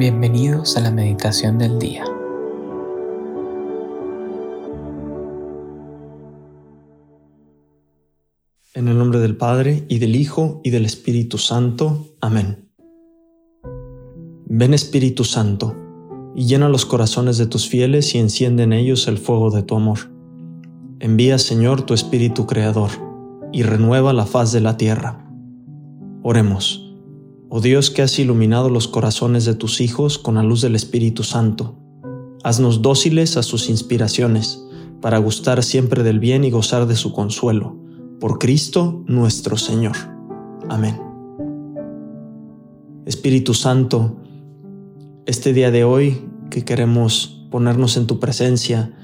Bienvenidos a la meditación del día. En el nombre del Padre, y del Hijo, y del Espíritu Santo. Amén. Ven Espíritu Santo, y llena los corazones de tus fieles y enciende en ellos el fuego de tu amor. Envía, Señor, tu Espíritu Creador, y renueva la faz de la tierra. Oremos. Oh Dios que has iluminado los corazones de tus hijos con la luz del Espíritu Santo, haznos dóciles a sus inspiraciones, para gustar siempre del bien y gozar de su consuelo. Por Cristo nuestro Señor. Amén. Espíritu Santo, este día de hoy que queremos ponernos en tu presencia,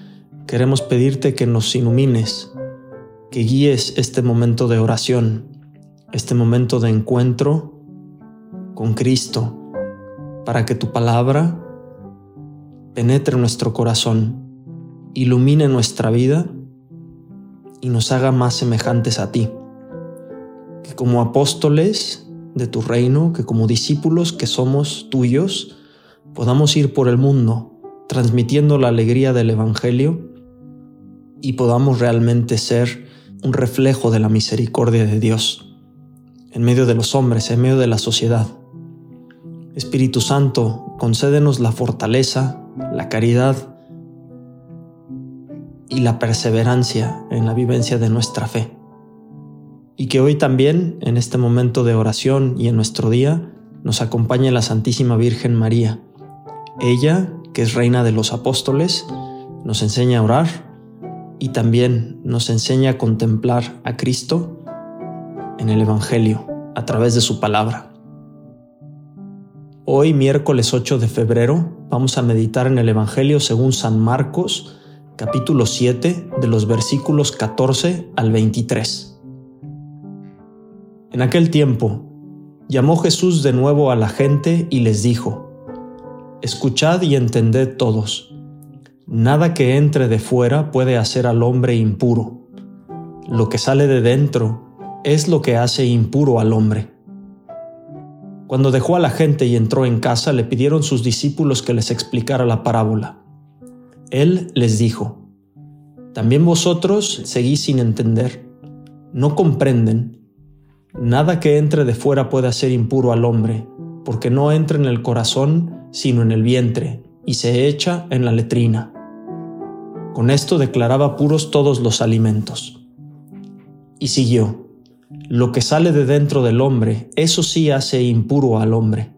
queremos pedirte que nos ilumines, que guíes este momento de oración, este momento de encuentro con Cristo, para que tu palabra penetre nuestro corazón, ilumine nuestra vida y nos haga más semejantes a ti. Que como apóstoles de tu reino, que como discípulos que somos tuyos, podamos ir por el mundo transmitiendo la alegría del Evangelio y podamos realmente ser un reflejo de la misericordia de Dios en medio de los hombres, en medio de la sociedad. Espíritu Santo, concédenos la fortaleza, la caridad y la perseverancia en la vivencia de nuestra fe. Y que hoy también, en este momento de oración y en nuestro día, nos acompañe la Santísima Virgen María. Ella, que es Reina de los Apóstoles, nos enseña a orar y también nos enseña a contemplar a Cristo en el Evangelio a través de su palabra. Hoy, miércoles 8 de febrero, vamos a meditar en el Evangelio según San Marcos, capítulo 7, de los versículos 14 al 23. En aquel tiempo, llamó Jesús de nuevo a la gente y les dijo, Escuchad y entended todos, nada que entre de fuera puede hacer al hombre impuro. Lo que sale de dentro es lo que hace impuro al hombre cuando dejó a la gente y entró en casa, le pidieron sus discípulos que les explicara la parábola. Él les dijo, ¿también vosotros seguís sin entender? ¿No comprenden? Nada que entre de fuera puede hacer impuro al hombre, porque no entra en el corazón, sino en el vientre, y se echa en la letrina. Con esto declaraba puros todos los alimentos. Y siguió. Lo que sale de dentro del hombre, eso sí hace impuro al hombre,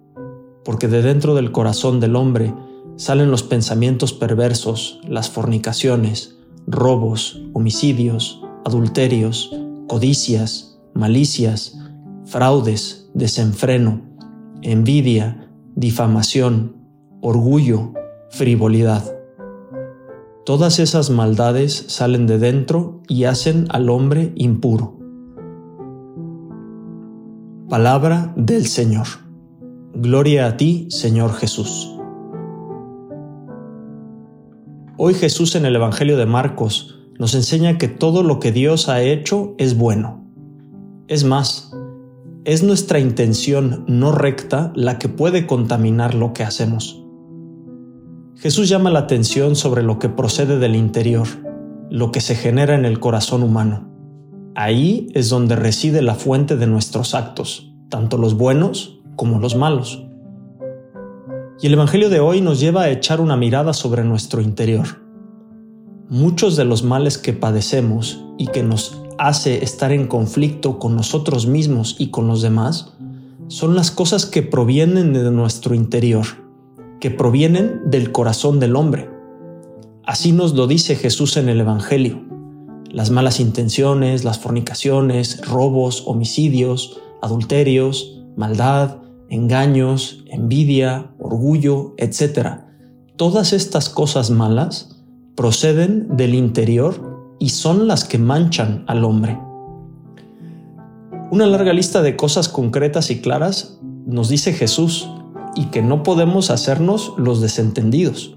porque de dentro del corazón del hombre salen los pensamientos perversos, las fornicaciones, robos, homicidios, adulterios, codicias, malicias, fraudes, desenfreno, envidia, difamación, orgullo, frivolidad. Todas esas maldades salen de dentro y hacen al hombre impuro. Palabra del Señor. Gloria a ti, Señor Jesús. Hoy Jesús en el Evangelio de Marcos nos enseña que todo lo que Dios ha hecho es bueno. Es más, es nuestra intención no recta la que puede contaminar lo que hacemos. Jesús llama la atención sobre lo que procede del interior, lo que se genera en el corazón humano. Ahí es donde reside la fuente de nuestros actos, tanto los buenos como los malos. Y el Evangelio de hoy nos lleva a echar una mirada sobre nuestro interior. Muchos de los males que padecemos y que nos hace estar en conflicto con nosotros mismos y con los demás son las cosas que provienen de nuestro interior, que provienen del corazón del hombre. Así nos lo dice Jesús en el Evangelio las malas intenciones, las fornicaciones, robos, homicidios, adulterios, maldad, engaños, envidia, orgullo, etc. Todas estas cosas malas proceden del interior y son las que manchan al hombre. Una larga lista de cosas concretas y claras nos dice Jesús y que no podemos hacernos los desentendidos.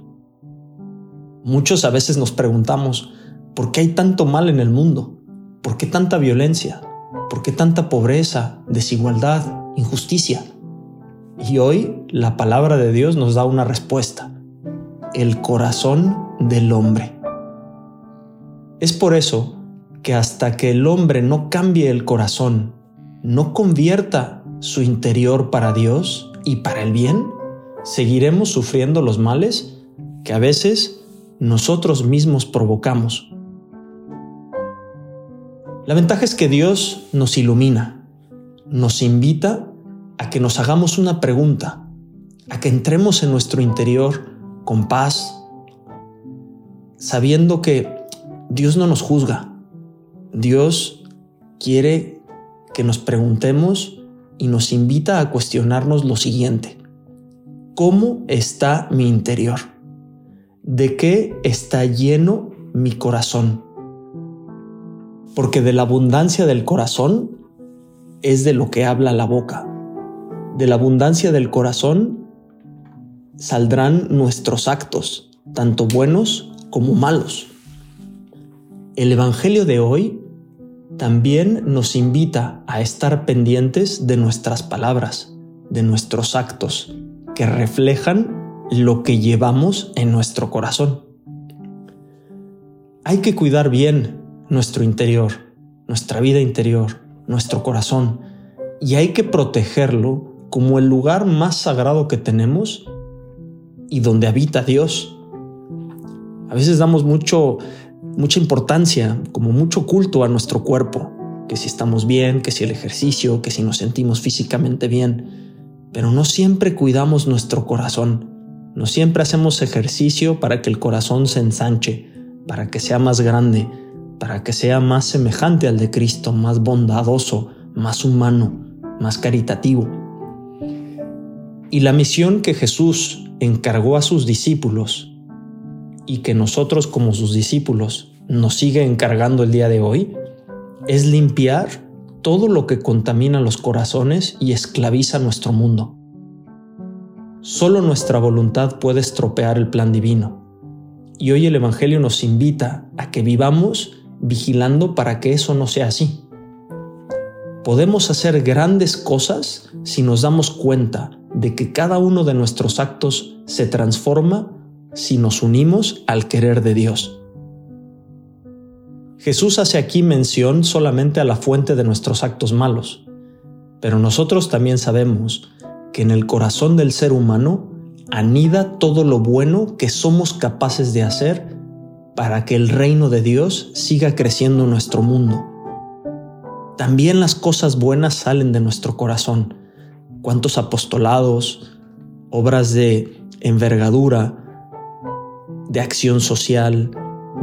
Muchos a veces nos preguntamos, ¿Por qué hay tanto mal en el mundo? ¿Por qué tanta violencia? ¿Por qué tanta pobreza, desigualdad, injusticia? Y hoy la palabra de Dios nos da una respuesta. El corazón del hombre. Es por eso que hasta que el hombre no cambie el corazón, no convierta su interior para Dios y para el bien, seguiremos sufriendo los males que a veces nosotros mismos provocamos. La ventaja es que Dios nos ilumina, nos invita a que nos hagamos una pregunta, a que entremos en nuestro interior con paz, sabiendo que Dios no nos juzga. Dios quiere que nos preguntemos y nos invita a cuestionarnos lo siguiente. ¿Cómo está mi interior? ¿De qué está lleno mi corazón? Porque de la abundancia del corazón es de lo que habla la boca de la abundancia del corazón saldrán nuestros actos, tanto buenos como malos. El Evangelio de hoy también nos invita a estar pendientes de nuestras palabras, de nuestros actos, que reflejan lo que llevamos en nuestro corazón. Hay que cuidar bien nuestro interior, nuestra vida interior, nuestro corazón, y hay que protegerlo como el lugar más sagrado que tenemos y donde habita Dios. A veces damos mucho, mucha importancia, como mucho culto a nuestro cuerpo, que si estamos bien, que si el ejercicio, que si nos sentimos físicamente bien, pero no siempre cuidamos nuestro corazón, no siempre hacemos ejercicio para que el corazón se ensanche, para que sea más grande, para que sea más semejante al de Cristo, más bondadoso, más humano, más caritativo. Y la misión que Jesús encargó a sus discípulos y que nosotros como sus discípulos nos sigue encargando el día de hoy es limpiar todo lo que contamina los corazones y esclaviza nuestro mundo. Solo nuestra voluntad puede estropear el plan divino. Y hoy el Evangelio nos invita a que vivamos vigilando para que eso no sea así. Podemos hacer grandes cosas si nos damos cuenta de que cada uno de nuestros actos se transforma si nos unimos al querer de Dios. Jesús hace aquí mención solamente a la fuente de nuestros actos malos, pero nosotros también sabemos que en el corazón del ser humano anida todo lo bueno que somos capaces de hacer para que el reino de Dios siga creciendo en nuestro mundo. También las cosas buenas salen de nuestro corazón, cuántos apostolados, obras de envergadura, de acción social,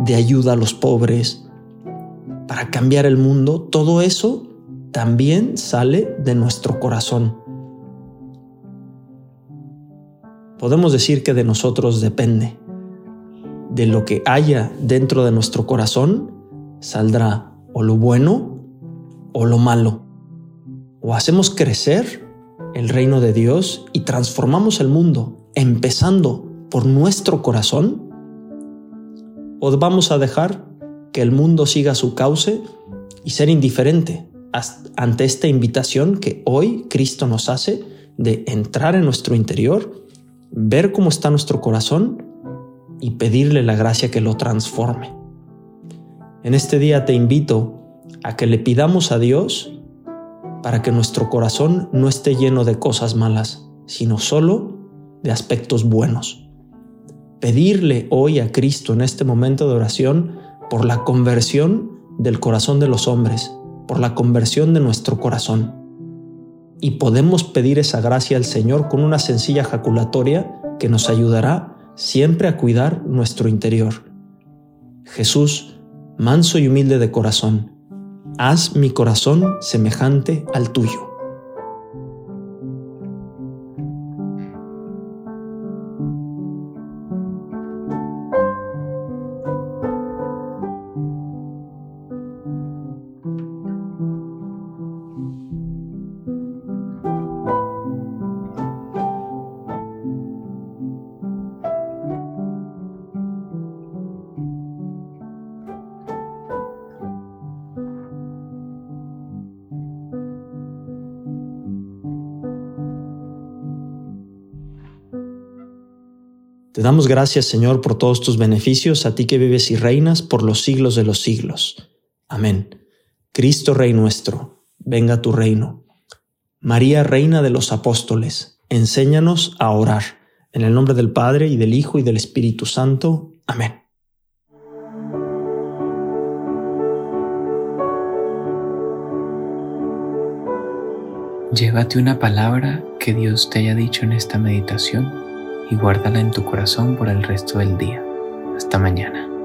de ayuda a los pobres, para cambiar el mundo, todo eso también sale de nuestro corazón. Podemos decir que de nosotros depende. De lo que haya dentro de nuestro corazón saldrá o lo bueno o lo malo. O hacemos crecer el reino de Dios y transformamos el mundo, empezando por nuestro corazón? ¿O vamos a dejar que el mundo siga su cauce y ser indiferente ante esta invitación que hoy Cristo nos hace de entrar en nuestro interior, ver cómo está nuestro corazón y pedirle la gracia que lo transforme? En este día te invito a que le pidamos a Dios para que nuestro corazón no esté lleno de cosas malas, sino solo de aspectos buenos. Pedirle hoy a Cristo en este momento de oración por la conversión del corazón de los hombres, por la conversión de nuestro corazón. Y podemos pedir esa gracia al Señor con una sencilla jaculatoria que nos ayudará siempre a cuidar nuestro interior. Jesús, manso y humilde de corazón, haz mi corazón semejante al tuyo. Te damos gracias, Señor, por todos tus beneficios, a ti que vives y reinas por los siglos de los siglos. Amén. Cristo Rey nuestro, venga tu reino. María, Reina de los Apóstoles, enséñanos a orar. En el nombre del Padre, y del Hijo, y del Espíritu Santo. Amén. Llévate una palabra que Dios te haya dicho en esta meditación y guárdala en tu corazón por el resto del día. Hasta mañana.